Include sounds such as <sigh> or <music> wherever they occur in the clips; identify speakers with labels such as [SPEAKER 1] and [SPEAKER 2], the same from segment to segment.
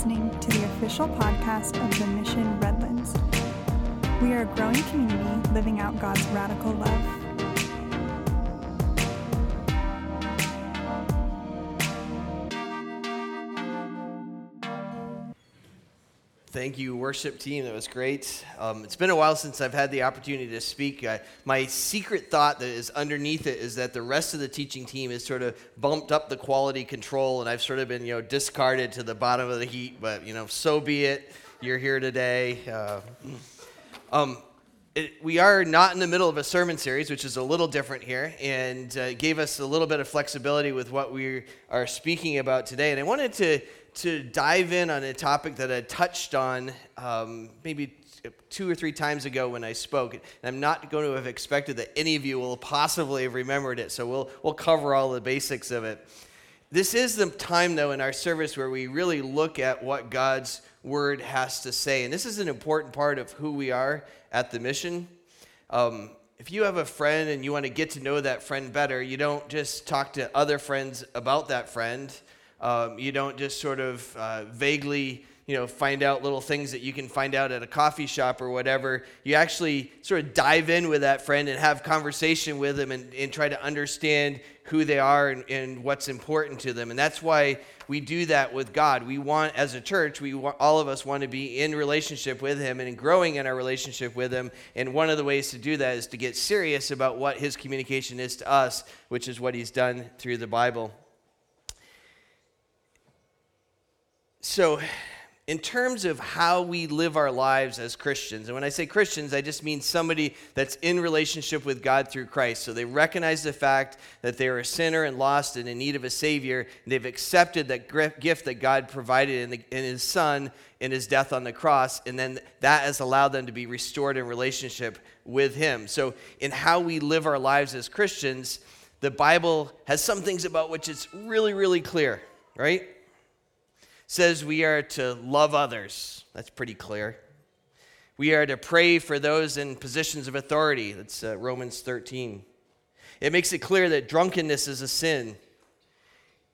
[SPEAKER 1] listening to the official podcast of the Mission Redlands. We are a growing community living out God's radical love.
[SPEAKER 2] Thank you, worship team. That was great. Um, it's been a while since I've had the opportunity to speak. Uh, my secret thought that is underneath it is that the rest of the teaching team has sort of bumped up the quality control, and I've sort of been, you know, discarded to the bottom of the heap. But you know, so be it. You're here today. Uh, um, it, we are not in the middle of a sermon series, which is a little different here, and uh, gave us a little bit of flexibility with what we are speaking about today. And I wanted to to dive in on a topic that I touched on um, maybe two or three times ago when I spoke. And I'm not going to have expected that any of you will possibly have remembered it, so we'll, we'll cover all the basics of it. This is the time, though, in our service where we really look at what God's word has to say. And this is an important part of who we are at the mission. Um, if you have a friend and you want to get to know that friend better, you don't just talk to other friends about that friend. Um, you don't just sort of uh, vaguely, you know, find out little things that you can find out at a coffee shop or whatever. You actually sort of dive in with that friend and have conversation with them and, and try to understand who they are and, and, what's important to them. And that's why we do that with God. We want, as a church, we want, all of us want to be in relationship with Him and growing in our relationship with Him. And one of the ways to do that is to get serious about what His communication is to us, which is what He's done through the Bible. So, in terms of how we live our lives as Christians, and when I say Christians, I just mean somebody that's in relationship with God through Christ. So they recognize the fact that they're a sinner and lost and in need of a Savior, and they've accepted that gift that God provided in, the, in His Son in His death on the cross, and then that has allowed them to be restored in relationship with Him. So, in how we live our lives as Christians, the Bible has some things about which it's really, really clear, right? Says we are to love others. That's pretty clear. We are to pray for those in positions of authority. That's uh, Romans 13. It makes it clear that drunkenness is a sin.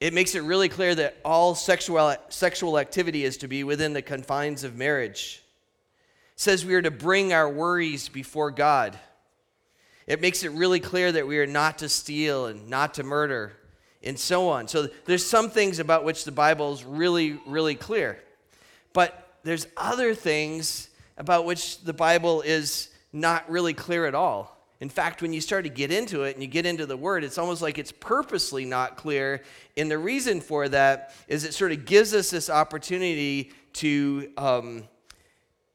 [SPEAKER 2] It makes it really clear that all sexual, sexual activity is to be within the confines of marriage. It says we are to bring our worries before God. It makes it really clear that we are not to steal and not to murder and so on. So there's some things about which the Bible is really, really clear. But there's other things about which the Bible is not really clear at all. In fact, when you start to get into it and you get into the word, it's almost like it's purposely not clear. And the reason for that is it sort of gives us this opportunity to. Um,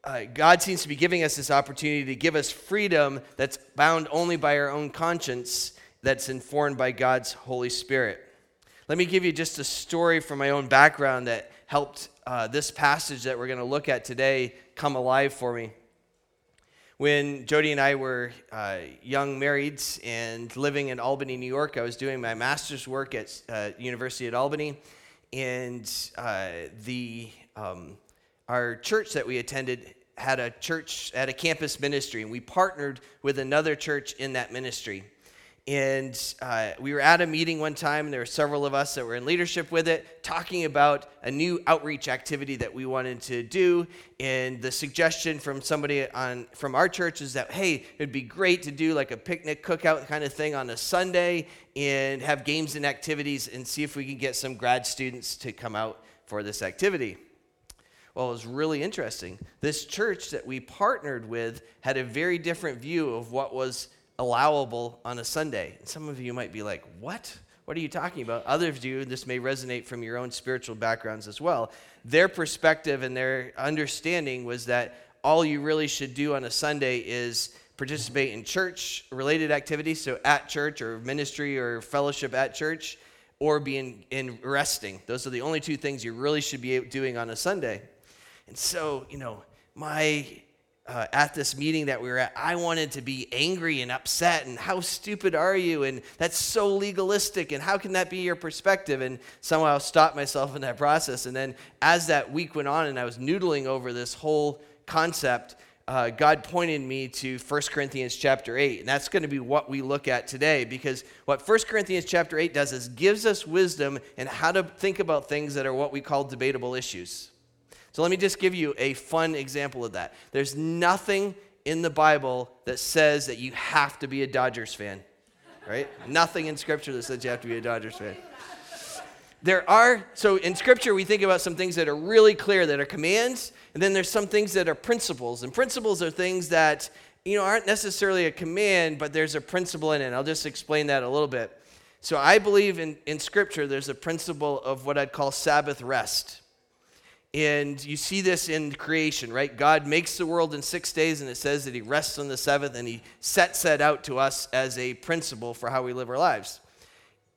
[SPEAKER 2] uh, God seems to be giving us this opportunity to give us freedom that's bound only by our own conscience that's informed by God's Holy Spirit. Let me give you just a story from my own background that helped uh, this passage that we're going to look at today come alive for me. When Jody and I were uh, young marrieds and living in Albany, New York, I was doing my master's work at uh, University at Albany, and uh, the um, our church that we attended had a church at a campus ministry, and we partnered with another church in that ministry. And uh, we were at a meeting one time, and there were several of us that were in leadership with it, talking about a new outreach activity that we wanted to do. And the suggestion from somebody on from our church is that, hey, it'd be great to do like a picnic cookout kind of thing on a Sunday and have games and activities and see if we can get some grad students to come out for this activity. Well, it was really interesting. This church that we partnered with had a very different view of what was allowable on a Sunday. some of you might be like, what? What are you talking about? Others of you, this may resonate from your own spiritual backgrounds as well. Their perspective and their understanding was that all you really should do on a Sunday is participate in church related activities, so at church or ministry or fellowship at church, or be in, in resting. Those are the only two things you really should be doing on a Sunday. And so, you know, my uh, at this meeting that we were at, I wanted to be angry and upset and how stupid are you? And that's so legalistic. And how can that be your perspective? And somehow stopped myself in that process. And then as that week went on and I was noodling over this whole concept, uh, God pointed me to 1 Corinthians chapter 8. And that's going to be what we look at today because what 1 Corinthians chapter 8 does is gives us wisdom and how to think about things that are what we call debatable issues. So let me just give you a fun example of that. There's nothing in the Bible that says that you have to be a Dodgers fan, right? nothing in Scripture that says you have to be a Dodgers fan. There are, so in Scripture, we think about some things that are really clear that are commands, and then there's some things that are principles. And principles are things that, you know, aren't necessarily a command, but there's a principle in it. I'll just explain that a little bit. So I believe in, in Scripture, there's a principle of what I'd call Sabbath rest. And you see this in creation, right? God makes the world in six days, and it says that He rests on the seventh, and He sets that out to us as a principle for how we live our lives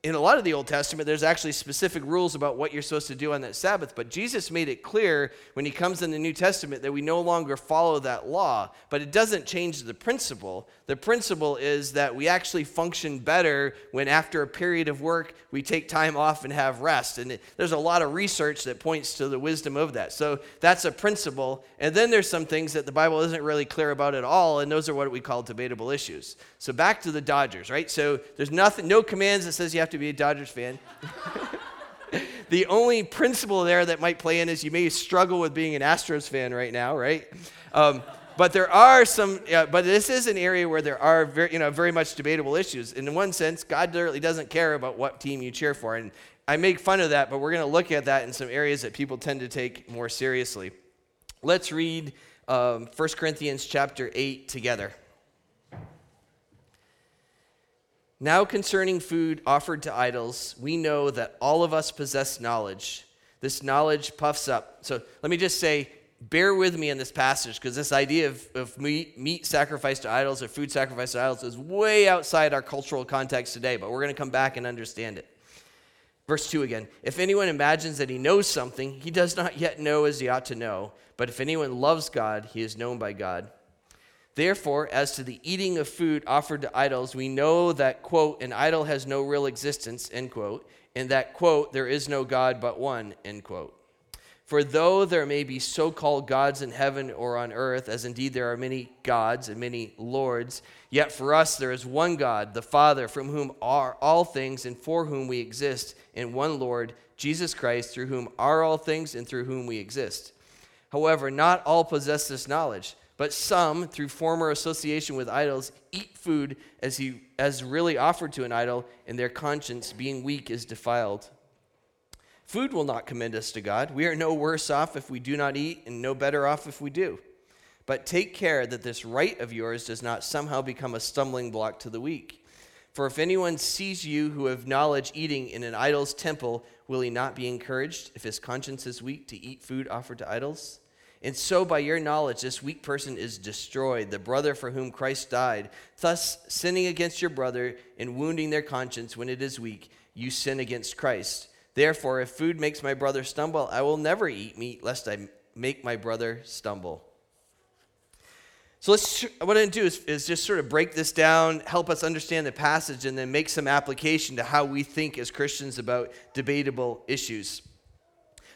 [SPEAKER 2] in a lot of the Old Testament, there's actually specific rules about what you're supposed to do on that Sabbath. But Jesus made it clear when he comes in the New Testament that we no longer follow that law. But it doesn't change the principle. The principle is that we actually function better when, after a period of work, we take time off and have rest. And it, there's a lot of research that points to the wisdom of that. So that's a principle. And then there's some things that the Bible isn't really clear about at all. And those are what we call debatable issues. So back to the Dodgers, right? So there's nothing, no commands that says you have to be a Dodgers fan. <laughs> the only principle there that might play in is you may struggle with being an Astros fan right now, right? Um, but there are some, but this is an area where there are very, you know, very much debatable issues. And in one sense, God literally doesn't care about what team you cheer for. And I make fun of that, but we're going to look at that in some areas that people tend to take more seriously. Let's read um, 1 Corinthians chapter 8 together. Now, concerning food offered to idols, we know that all of us possess knowledge. This knowledge puffs up. So let me just say, bear with me in this passage because this idea of, of meat, meat sacrificed to idols or food sacrificed to idols is way outside our cultural context today, but we're going to come back and understand it. Verse 2 again If anyone imagines that he knows something, he does not yet know as he ought to know. But if anyone loves God, he is known by God. Therefore, as to the eating of food offered to idols, we know that, quote, an idol has no real existence, end quote, and that, quote, there is no God but one, end quote. For though there may be so called gods in heaven or on earth, as indeed there are many gods and many lords, yet for us there is one God, the Father, from whom are all things and for whom we exist, and one Lord, Jesus Christ, through whom are all things and through whom we exist. However, not all possess this knowledge. But some, through former association with idols, eat food as, he, as really offered to an idol, and their conscience, being weak, is defiled. Food will not commend us to God. We are no worse off if we do not eat, and no better off if we do. But take care that this right of yours does not somehow become a stumbling block to the weak. For if anyone sees you who have knowledge eating in an idol's temple, will he not be encouraged if his conscience is weak to eat food offered to idols? And so, by your knowledge, this weak person is destroyed, the brother for whom Christ died. Thus, sinning against your brother and wounding their conscience when it is weak, you sin against Christ. Therefore, if food makes my brother stumble, I will never eat meat, lest I make my brother stumble. So let's what I'm to do is, is just sort of break this down, help us understand the passage, and then make some application to how we think as Christians about debatable issues.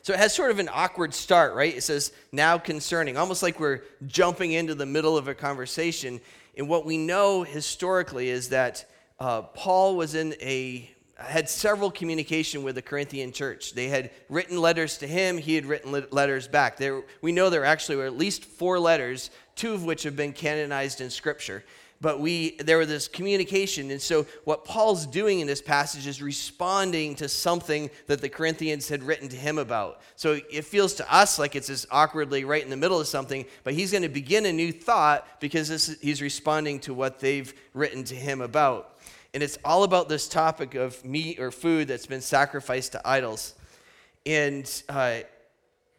[SPEAKER 2] So it has sort of an awkward start, right? It says, now concerning, almost like we're jumping into the middle of a conversation. And what we know historically is that uh, Paul was in a had several communication with the Corinthian church. They had written letters to him, he had written letters back. There, we know there actually were at least four letters, two of which have been canonized in Scripture but we there was this communication. And so what paul's doing in this passage is responding to something that the corinthians had written to him about. So it feels to us like it's just awkwardly right in the middle of something but he's going to begin a new thought because this, he's responding to what they've written to him about. And it's all about this topic of meat or food that's been sacrificed to idols. And uh,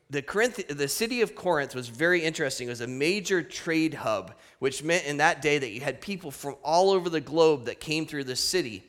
[SPEAKER 2] the, Corinth, the city of Corinth was very interesting. It was a major trade hub, which meant in that day that you had people from all over the globe that came through the city.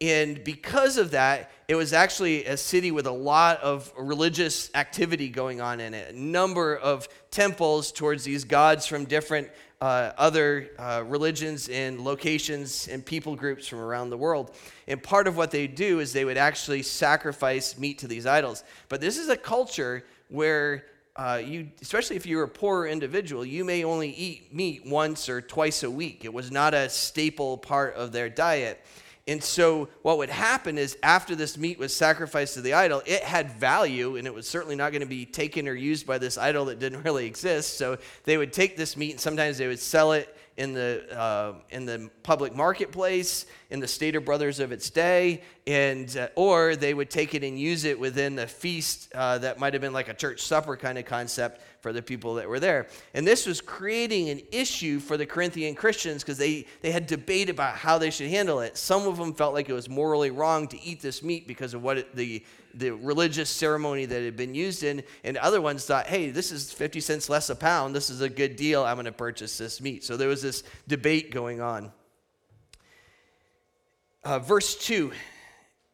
[SPEAKER 2] And because of that, it was actually a city with a lot of religious activity going on in it. A number of temples towards these gods from different uh, other uh, religions and locations and people groups from around the world. And part of what they do is they would actually sacrifice meat to these idols. But this is a culture where uh, you, especially if you're a poorer individual, you may only eat meat once or twice a week. It was not a staple part of their diet. And so, what would happen is after this meat was sacrificed to the idol, it had value and it was certainly not going to be taken or used by this idol that didn't <laughs> really exist. So, they would take this meat and sometimes they would sell it in the, uh, in the public marketplace, in the Stater Brothers of its day, and, uh, or they would take it and use it within the feast uh, that might have been like a church supper kind of concept for the people that were there. And this was creating an issue for the Corinthian Christians because they, they had debate about how they should handle it. Some of them felt like it was morally wrong to eat this meat because of what it, the the religious ceremony that had been used in, and other ones thought, hey, this is 50 cents less a pound. This is a good deal. I'm going to purchase this meat. So there was this debate going on. Uh, verse 2,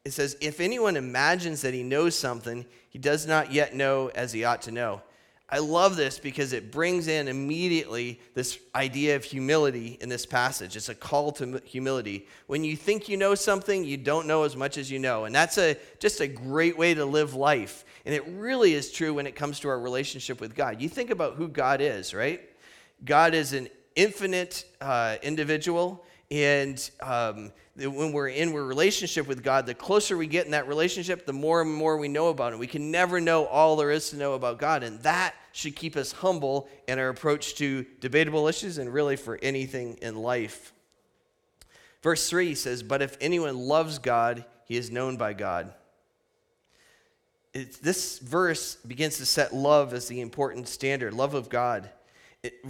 [SPEAKER 2] it says, If anyone imagines that he knows something, he does not yet know as he ought to know. I love this because it brings in immediately this idea of humility in this passage. It's a call to humility. When you think you know something, you don't know as much as you know. And that's a, just a great way to live life. And it really is true when it comes to our relationship with God. You think about who God is, right? God is an infinite uh, individual. And um, when we're in a relationship with God, the closer we get in that relationship, the more and more we know about Him. We can never know all there is to know about God. And that should keep us humble in our approach to debatable issues and really for anything in life. Verse 3 says, But if anyone loves God, he is known by God. this verse begins to set love as the important standard love of God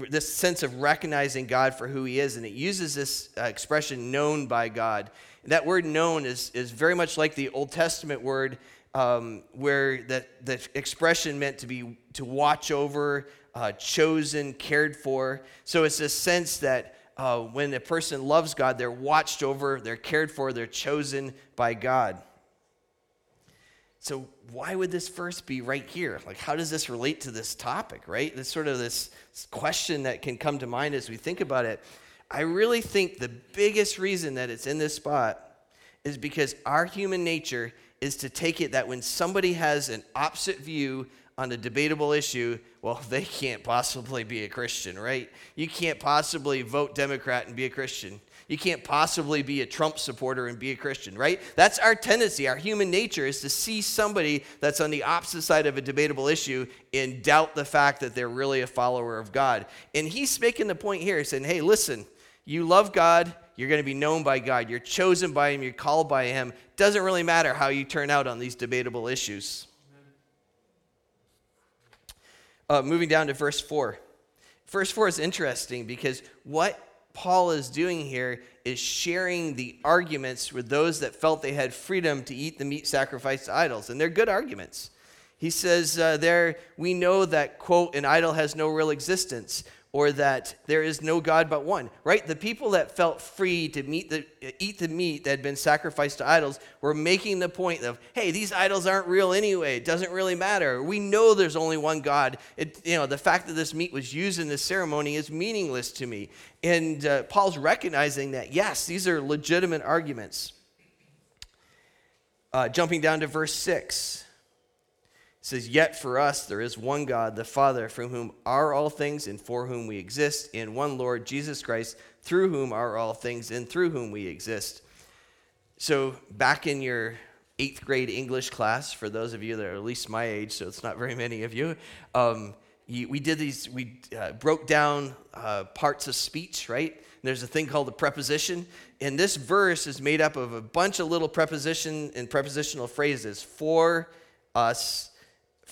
[SPEAKER 2] this sense of recognizing God for who He is, and it uses this uh, expression "known by God." That word "known" is is very much like the Old Testament word, um, where that the expression meant to be to watch over, uh, chosen, cared for. So it's a sense that. Uh, when a person loves God, they're watched over, they're cared for, they're chosen by God. So, why would this verse be right here? Like, how does this relate to this topic, right? This sort of this question that can come to mind as we think about it. I really think the biggest reason that it's in this spot is because our human nature is to take it that when somebody has an opposite view on a debatable issue, well, they can't possibly be a Christian, right? You can't possibly vote Democrat and be a Christian. You can't possibly be a Trump supporter and be a Christian, right? That's our tendency. Our human nature is to see somebody that's on the opposite side of a debatable issue and doubt the fact that they're really a follower of God. And he's making the point here saying, hey, listen, you love God, you're going to be known by God, you're chosen by Him, you're called by Him. Doesn't really matter how you turn out on these debatable issues. Uh, moving down to verse 4. Verse 4 is interesting because what Paul is doing here is sharing the arguments with those that felt they had freedom to eat the meat sacrificed to idols. And they're good arguments. He says uh, there, we know that, quote, an idol has no real existence or that there is no God but one, right? The people that felt free to the, eat the meat that had been sacrificed to idols were making the point of, hey, these idols aren't real anyway. It doesn't really matter. We know there's only one God. It, you know, the fact that this meat was used in this ceremony is meaningless to me. And uh, Paul's recognizing that, yes, these are legitimate arguments. Uh, jumping down to verse 6 says, Yet for us there is one God, the Father, from whom are all things and for whom we exist, and one Lord, Jesus Christ, through whom are all things and through whom we exist. So, back in your eighth grade English class, for those of you that are at least my age, so it's not very many of you, um, we did these, we uh, broke down uh, parts of speech, right? And there's a thing called a preposition. And this verse is made up of a bunch of little preposition and prepositional phrases for us,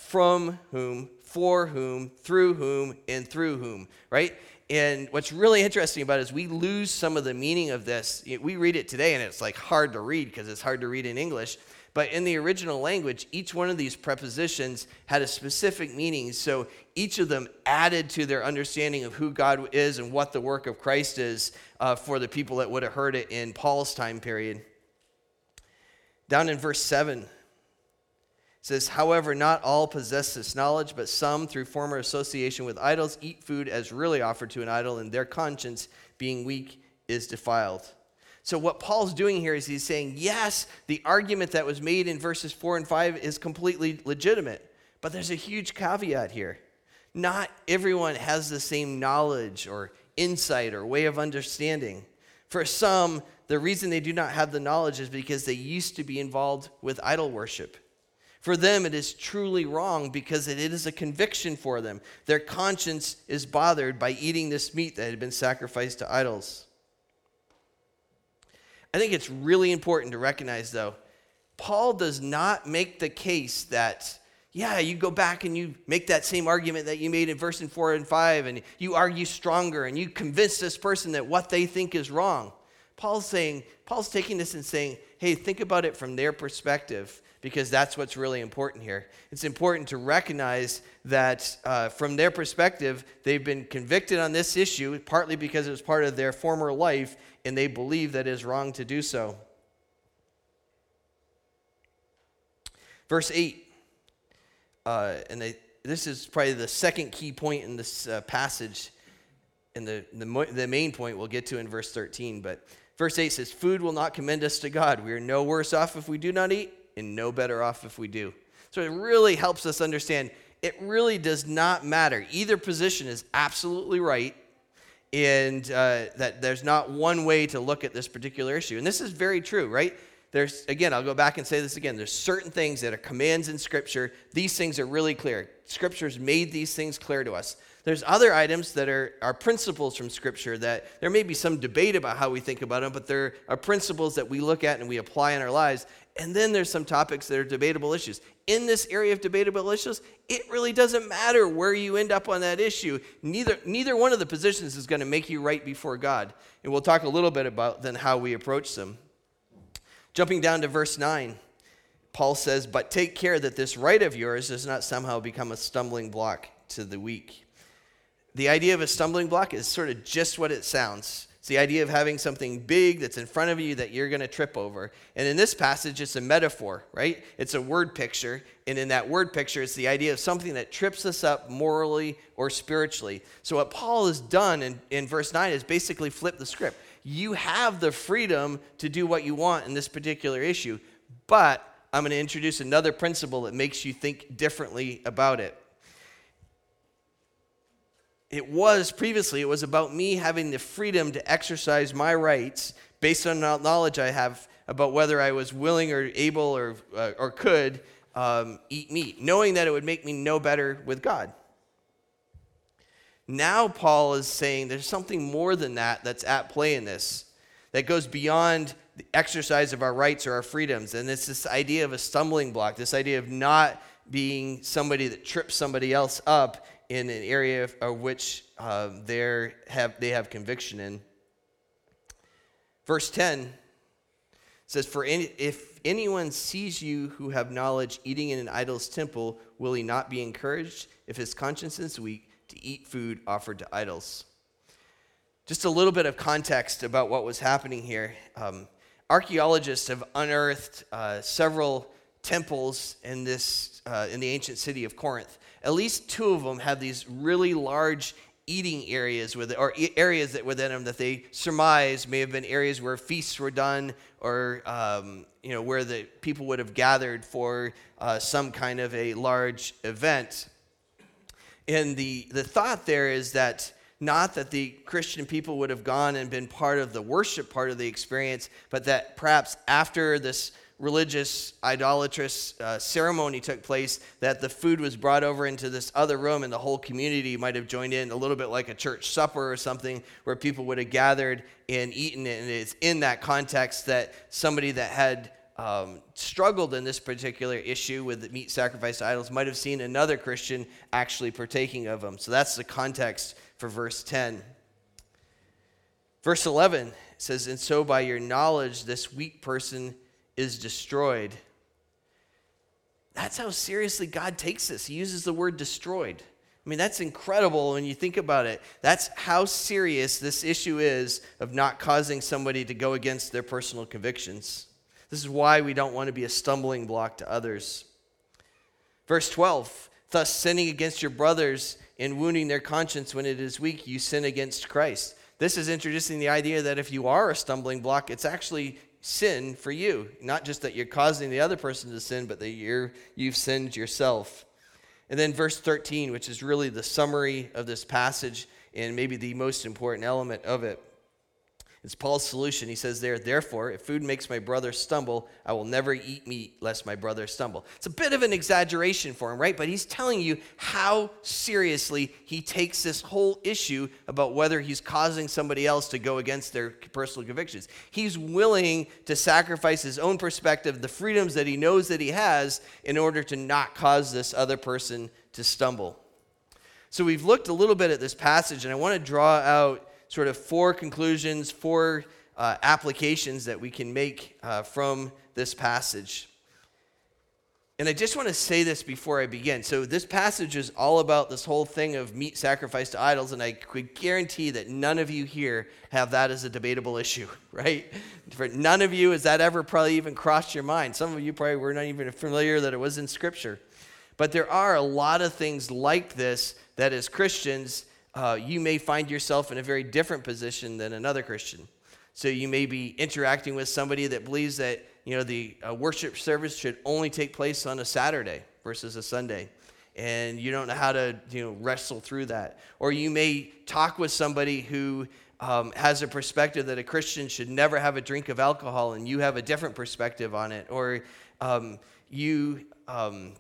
[SPEAKER 2] from whom, for whom, through whom, and through whom, right? And what's really interesting about it is we lose some of the meaning of this. We read it today and it's like hard to read because it's hard to read in English. But in the original language, each one of these prepositions had a specific meaning. So each of them added to their understanding of who God is and what the work of Christ is uh, for the people that would have heard it in Paul's time period. Down in verse 7, says, However, not all possess this knowledge, but some, through former association with idols, eat food as really offered to an idol, and their conscience, being weak, is defiled. So, what Paul's doing here is he's saying, yes, the argument that was made in verses 4 and 5 is completely legitimate, but there's a huge caveat here. Not everyone has the same knowledge or insight or way of understanding. For some, the reason they do not have the knowledge is because they used to be involved with idol worship. For them, it is truly wrong because it is a conviction for them. Their conscience is bothered by eating this meat that had been sacrificed to idols. I think it's really important to recognize, though, Paul does not make the case that, yeah, you go back and you make that same argument that you made in verse and 4 and 5, and you argue stronger and you convince this person that what they think is wrong. Paul's saying, Paul's taking this and saying, hey, think about it from their perspective because that's what's really important here. It's important to recognize that uh, from their perspective, they've been convicted on this issue, partly because it was part of their former life, and they believe that it is wrong to do so. Verse 8, uh, and they, this is probably the second key point in this uh, passage, and the, the, the main point we'll get to in verse 13, but Verse 8 says, Food will not commend us to God. We are no worse off if we do not eat, and no better off if we do. So it really helps us understand it really does not matter. Either position is absolutely right, and uh, that there's not one way to look at this particular issue. And this is very true, right? There's, again, I'll go back and say this again. There's certain things that are commands in Scripture. These things are really clear. Scripture's made these things clear to us. There's other items that are, are principles from Scripture that there may be some debate about how we think about them, but there are principles that we look at and we apply in our lives. And then there's some topics that are debatable issues. In this area of debatable issues, it really doesn't matter where you end up on that issue. Neither, neither one of the positions is going to make you right before God. And we'll talk a little bit about then how we approach them. Jumping down to verse 9, Paul says, But take care that this right of yours does not somehow become a stumbling block to the weak the idea of a stumbling block is sort of just what it sounds. It's the idea of having something big that's in front of you that you're going to trip over. And in this passage, it's a metaphor, right? It's a word picture. And in that word picture, it's the idea of something that trips us up morally or spiritually. So, what Paul has done in, in verse 9 is basically flip the script. You have the freedom to do what you want in this particular issue, but I'm going to introduce another principle that makes you think differently about it it was previously, it was about me having the freedom to exercise my rights based on knowledge I have about whether I was willing or able or, uh, or could um, eat meat, knowing that it would make me no better with God. Now, Paul is saying there's something more than that that's at play in this, that goes beyond the exercise of our rights or our freedoms. And it's this idea of a stumbling block, this idea of not being somebody that trips somebody else up in an area of which uh, have, they have conviction in. Verse 10 says, For any, if anyone sees you who have knowledge eating in an idol's temple, will he not be encouraged, if his conscience is weak, to eat food offered to idols? Just a little bit of context about what was happening here. Um, archaeologists have unearthed uh, several temples in, this, uh, in the ancient city of Corinth at least two of them have these really large eating areas with or areas that within them that they surmise may have been areas where feasts were done or um, you know where the people would have gathered for uh, some kind of a large event. And the, the thought there is that not that the christian people would have gone and been part of the worship part of the experience but that perhaps after this religious, idolatrous uh, ceremony took place, that the food was brought over into this other room, and the whole community might have joined in, a little bit like a church supper or something, where people would have gathered and eaten it. And it's in that context that somebody that had um, struggled in this particular issue with the meat sacrificed idols might have seen another Christian actually partaking of them. So that's the context for verse 10. Verse 11 says, And so by your knowledge, this weak person is destroyed. That's how seriously God takes this. He uses the word destroyed. I mean, that's incredible when you think about it. That's how serious this issue is of not causing somebody to go against their personal convictions. This is why we don't want to be a stumbling block to others. Verse 12 Thus, sinning against your brothers and wounding their conscience when it is weak, you sin against Christ. This is introducing the idea that if you are a stumbling block, it's actually sin for you. Not just that you're causing the other person to sin, but that you're, you've sinned yourself. And then verse 13, which is really the summary of this passage and maybe the most important element of it. It's Paul's solution. He says there, therefore, if food makes my brother stumble, I will never eat meat lest my brother stumble. It's a bit of an exaggeration for him, right? But he's telling you how seriously he takes this whole issue about whether he's causing somebody else to go against their personal convictions. He's willing to sacrifice his own perspective, the freedoms that he knows that he has, in order to not cause this other person to stumble. So we've looked a little bit at this passage, and I want to draw out sort of four conclusions, four uh, applications that we can make uh, from this passage. And I just want to say this before I begin. So, this passage is all about this whole thing of meat sacrificed to idols, and I could guarantee that none of you here have that as a debatable issue, <laughs> right? For none of you has that ever probably even crossed your mind. Some of you probably were not even familiar that it was in Scripture. But there are a lot of things like this that, as Christians, uh, you may find yourself in a very different position than another Christian. So you may be interacting with somebody that believes that you know the uh, worship service should only take place on a Saturday versus a Sunday, and you don't know how to you know wrestle through that. Or you may talk with somebody who um, has a perspective that a Christian should never have a drink of alcohol, and you have a different perspective on it. Or um, you um,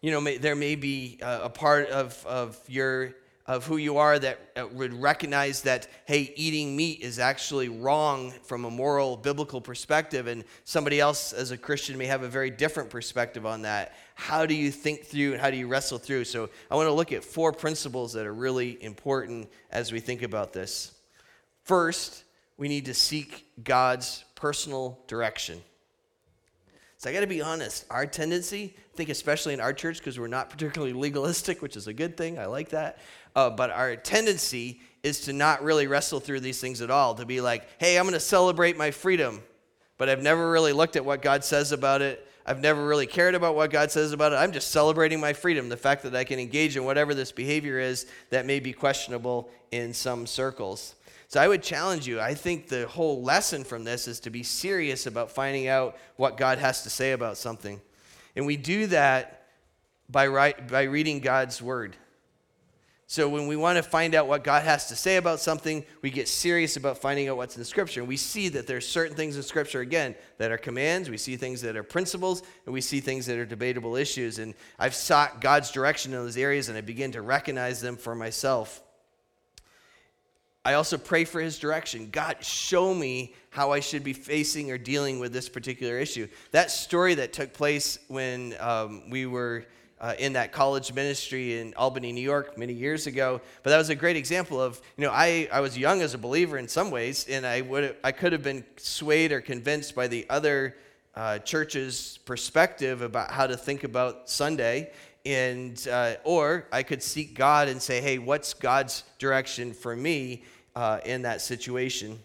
[SPEAKER 2] you know may, there may be a, a part of of your of who you are that uh, would recognize that, hey, eating meat is actually wrong from a moral, biblical perspective, and somebody else as a Christian may have a very different perspective on that. How do you think through and how do you wrestle through? So, I want to look at four principles that are really important as we think about this. First, we need to seek God's personal direction. So I got to be honest, our tendency, I think especially in our church, because we're not particularly legalistic, which is a good thing, I like that. Uh, but our tendency is to not really wrestle through these things at all, to be like, hey, I'm going to celebrate my freedom, but I've never really looked at what God says about it. I've never really cared about what God says about it. I'm just celebrating my freedom, the fact that I can engage in whatever this behavior is that may be questionable in some circles. So I would challenge you. I think the whole lesson from this is to be serious about finding out what God has to say about something. And we do that by, by reading God's word. So when we want to find out what God has to say about something, we get serious about finding out what's in Scripture. And we see that there's certain things in Scripture, again, that are commands. We see things that are principles, and we see things that are debatable issues. And I've sought God's direction in those areas, and I begin to recognize them for myself. I also pray for his direction. God, show me how I should be facing or dealing with this particular issue. That story that took place when um, we were uh, in that college ministry in Albany, New York, many years ago. But that was a great example of, you know, I, I was young as a believer in some ways, and I, would I could have been swayed or convinced by the other uh, church's perspective about how to think about Sunday and uh, or I could seek God and say, "Hey, what's God's direction for me uh, in that situation?"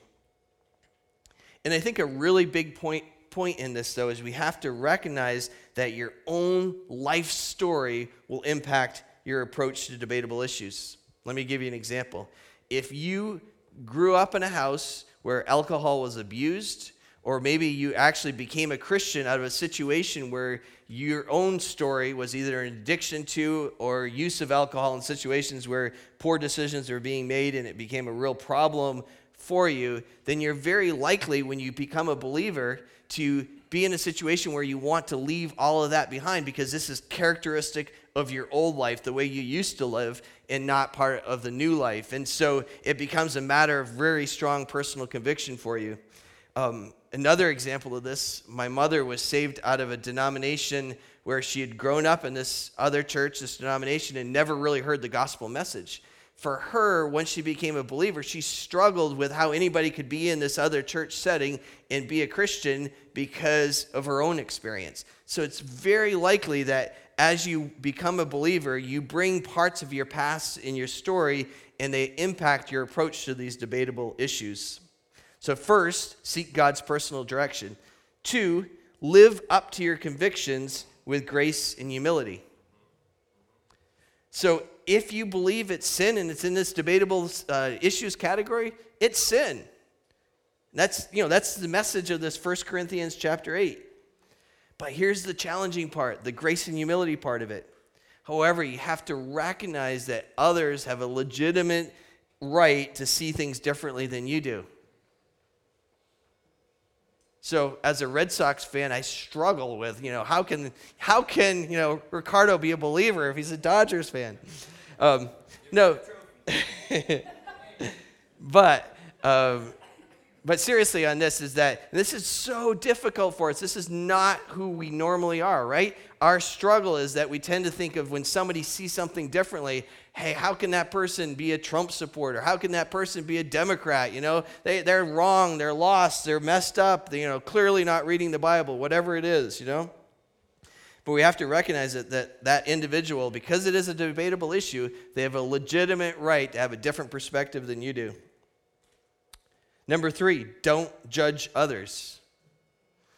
[SPEAKER 2] And I think a really big point point in this though is we have to recognize that your own life story will impact your approach to debatable issues. Let me give you an example. If you grew up in a house where alcohol was abused or maybe you actually became a Christian out of a situation where your own story was either an addiction to or use of alcohol in situations where poor decisions were being made and it became a real problem for you, then you're very likely, when you become a believer, to be in a situation where you want to leave all of that behind because this is characteristic of your old life, the way you used to live, and not part of the new life. And so it becomes a matter of very strong personal conviction for you. Um, another example of this my mother was saved out of a denomination where she had grown up in this other church, this denomination, and never really heard the gospel message. For her, when she became a believer, she struggled with how anybody could be in this other church setting and be a Christian because of her own experience. So it's very likely that as you become a believer, you bring parts of your past in your story and they impact your approach to these debatable issues. So, first, seek God's personal direction. Two, live up to your convictions with grace and humility. So, if you believe it's sin and it's in this debatable uh, issues category, it's sin. That's, you know, that's the message of this 1 Corinthians chapter 8. But here's the challenging part, the grace and humility part of it. However, you have to recognize that others have a legitimate right to see things differently than you do. So as a Red Sox fan, I struggle with, you know, how can how can you know Ricardo be a believer if he's a Dodgers fan? Um, no, <laughs> but um, but seriously on this is that this is so difficult for us. This is not who we normally are, right? Our struggle is that we tend to think of when somebody sees something differently, hey, how can that person be a Trump supporter? How can that person be a Democrat? You know, they, they're wrong, they're lost, they're messed up, they, you know, clearly not reading the Bible, whatever it is, you know? But we have to recognize that, that that individual, because it is a debatable issue, they have a legitimate right to have a different perspective than you do. Number three, don't judge others.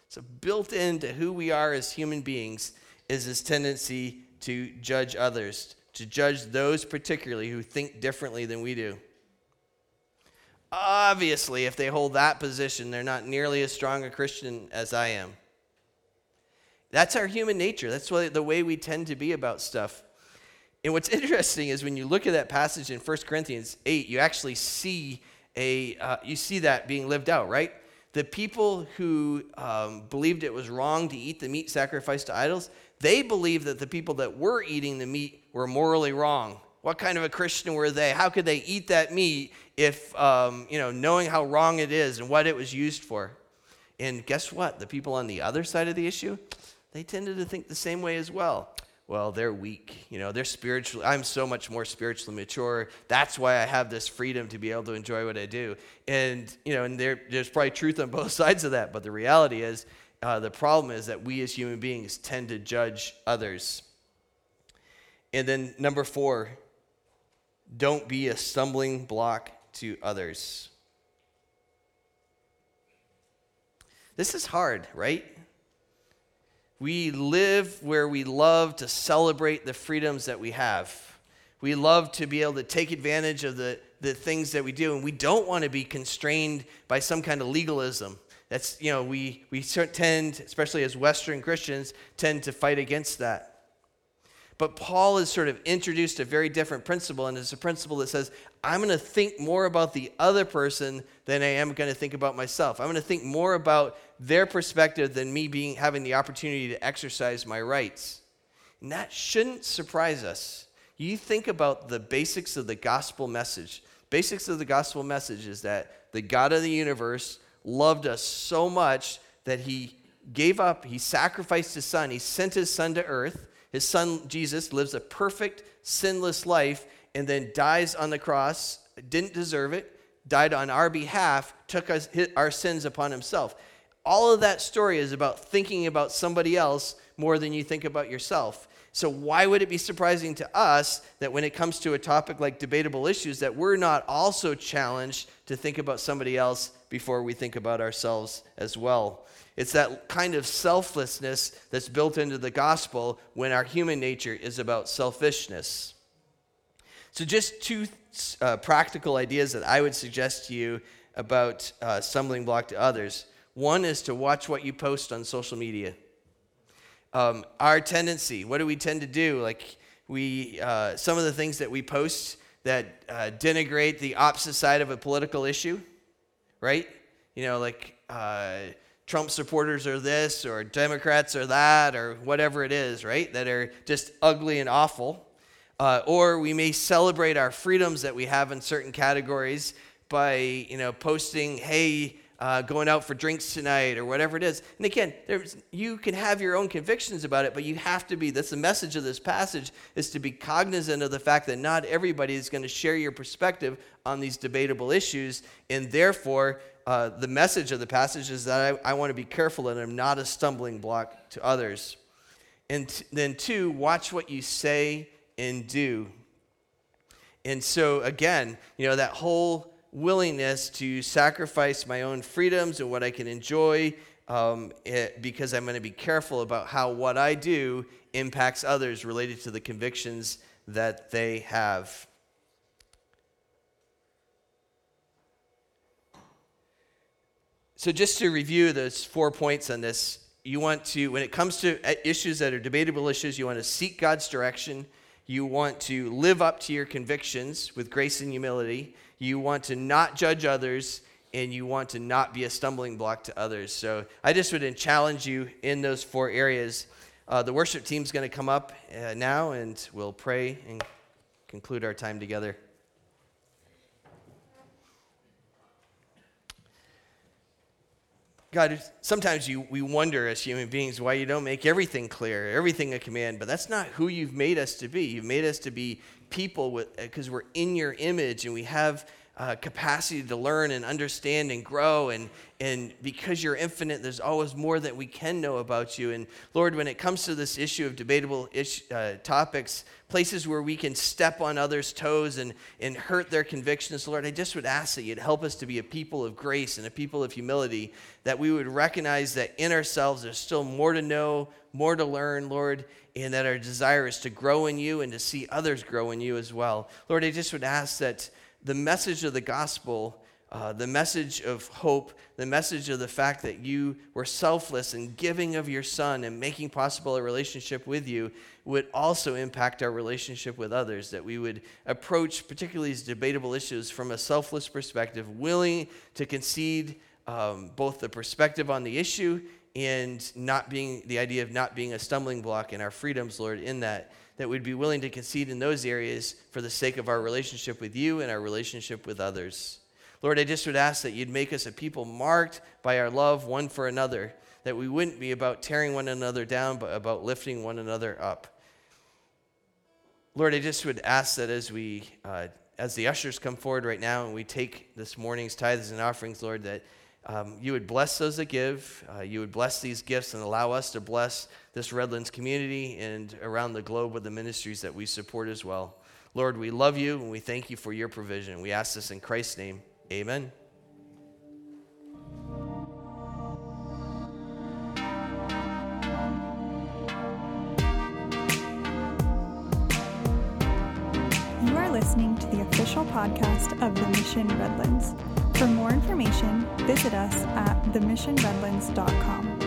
[SPEAKER 2] So, built into who we are as human beings is this tendency to judge others, to judge those particularly who think differently than we do. Obviously, if they hold that position, they're not nearly as strong a Christian as I am. That's our human nature. That's the way we tend to be about stuff. And what's <laughs> interesting is when you look at that passage in 1 Corinthians 8, you actually see a, uh, you see that being lived out, right? The people who um, believed it was wrong to eat the meat sacrificed to idols, they believed that the people that were eating the meat were morally wrong. What kind of a Christian were they? How could they eat that meat if, um, you know, knowing how wrong it is and what it was used for? And guess what? The people on the other side of the issue, they tended to think the same way as well well, they're weak. You know, they're spiritually, I'm so much more spiritually mature. That's why I have this freedom to be able to enjoy what I do. And, you know, and there, there's probably truth on <laughs> both sides of that. But the reality is, uh, the problem is that we as human beings tend to judge others. And then number four, don't be a stumbling block to others. This is hard, right? We live where we love to celebrate the freedoms that we have. We love to be able to take advantage of the, the things that we do, and we don't want to be constrained by some kind of legalism. That's, you know, we, we tend, especially as Western Christians, tend to fight against that. But Paul has sort of introduced a very different principle, and it's a principle that says, I'm going to think more about the other person than I am going to think about myself. I'm going to think more about their perspective than me being having the opportunity to exercise my rights. And that shouldn't surprise us. You think about the basics of the gospel message. Basics of the gospel message is that the God of the universe loved us so much that he gave up, he sacrificed his son, he sent his son to earth his son Jesus lives a perfect, sinless life and then dies on the cross, didn't deserve it, died on our behalf, took us, our sins upon himself. All of that story is about thinking about somebody else more than you think about yourself. So why would it be surprising to us that when it comes to a topic like debatable issues that we're not also challenged to think about somebody else before we think about ourselves as well? It's that kind of selflessness that's built into the gospel when our human nature is about selfishness. So, just two uh, practical ideas that I would suggest to you about uh, stumbling block to others. One is to watch what you post on social media. Um, our tendency, what do we tend to do? Like, we, uh, some of the things that we post that uh, denigrate the opposite side of a political issue, right? You know, like, uh, Trump supporters are this, or Democrats are that, or whatever it is, right? That are just ugly and awful. Uh, or we may celebrate our freedoms that we have in certain categories by, you know, posting, hey, uh, going out for drinks tonight or whatever it is. And again, you can have your own convictions about it, but you have to be, that's the message of this passage, is to be cognizant of the fact that not everybody is going to share your perspective on these debatable issues. And therefore, uh, the message of the passage is that I, I want to be careful that I'm not a stumbling block to others. And t- then, two, watch what you say and do. And so, again, you know, that whole willingness to sacrifice my own freedoms and what I can enjoy um, it, because I'm going to be careful about how what I do impacts others related to the convictions that they have. So, just to review those four points on this, you want to, when it comes to issues that are debatable issues, you want to seek God's direction. You want to live up to your convictions with grace and humility. You want to not judge others. and you want to not be a stumbling block to others. So I just would challenge you in those four areas. Uh, the worship team's going to come up uh, now, and we'll pray and conclude our time together. God, sometimes you, we wonder as human beings why you don't make everything clear, everything a command, but that's not who you've made us to be. You've made us to be people because we're in your image and we have uh, capacity to learn and understand and grow. And, and because you're infinite, there's always more that we can know about you. And Lord, when it comes to this issue of debatable ish, uh, topics, places where we can step on others' toes and, and hurt their convictions, Lord, I just would ask that you'd help us to be a people of grace and a people of humility, that we would recognize that in ourselves there's still more to know, more to learn, Lord, and that our desire is to grow in you and to see others grow in you as well. Lord, I just would ask that the message of the gospel, uh, the message of hope, the message of the fact that you were selfless and giving of your son and making possible a relationship with you would also impact our relationship with others. That we would approach particularly these debatable issues from a selfless perspective, willing to concede um, both the perspective on the issue and not being the idea of not being a stumbling block in our freedoms, Lord, in that that we'd be willing to concede in those areas for the sake of our relationship with you and our relationship with others. Lord, I just would ask that you'd make us a people marked by our love one for another, that we wouldn't be about tearing one another down, but about lifting one another up. Lord, I just would ask that as we, uh, as the ushers come forward right now and we take this morning's tithes and offerings, Lord, that um, you would bless those that give. Uh, you would bless these gifts and allow us to bless this Redlands community and around the globe with the ministries that we support as well. Lord, we love you and we thank you for your provision. We ask this in Christ's name. Amen.
[SPEAKER 1] You are listening to the official podcast of the Mission Redlands. For more information, visit us at themissionredlands.com.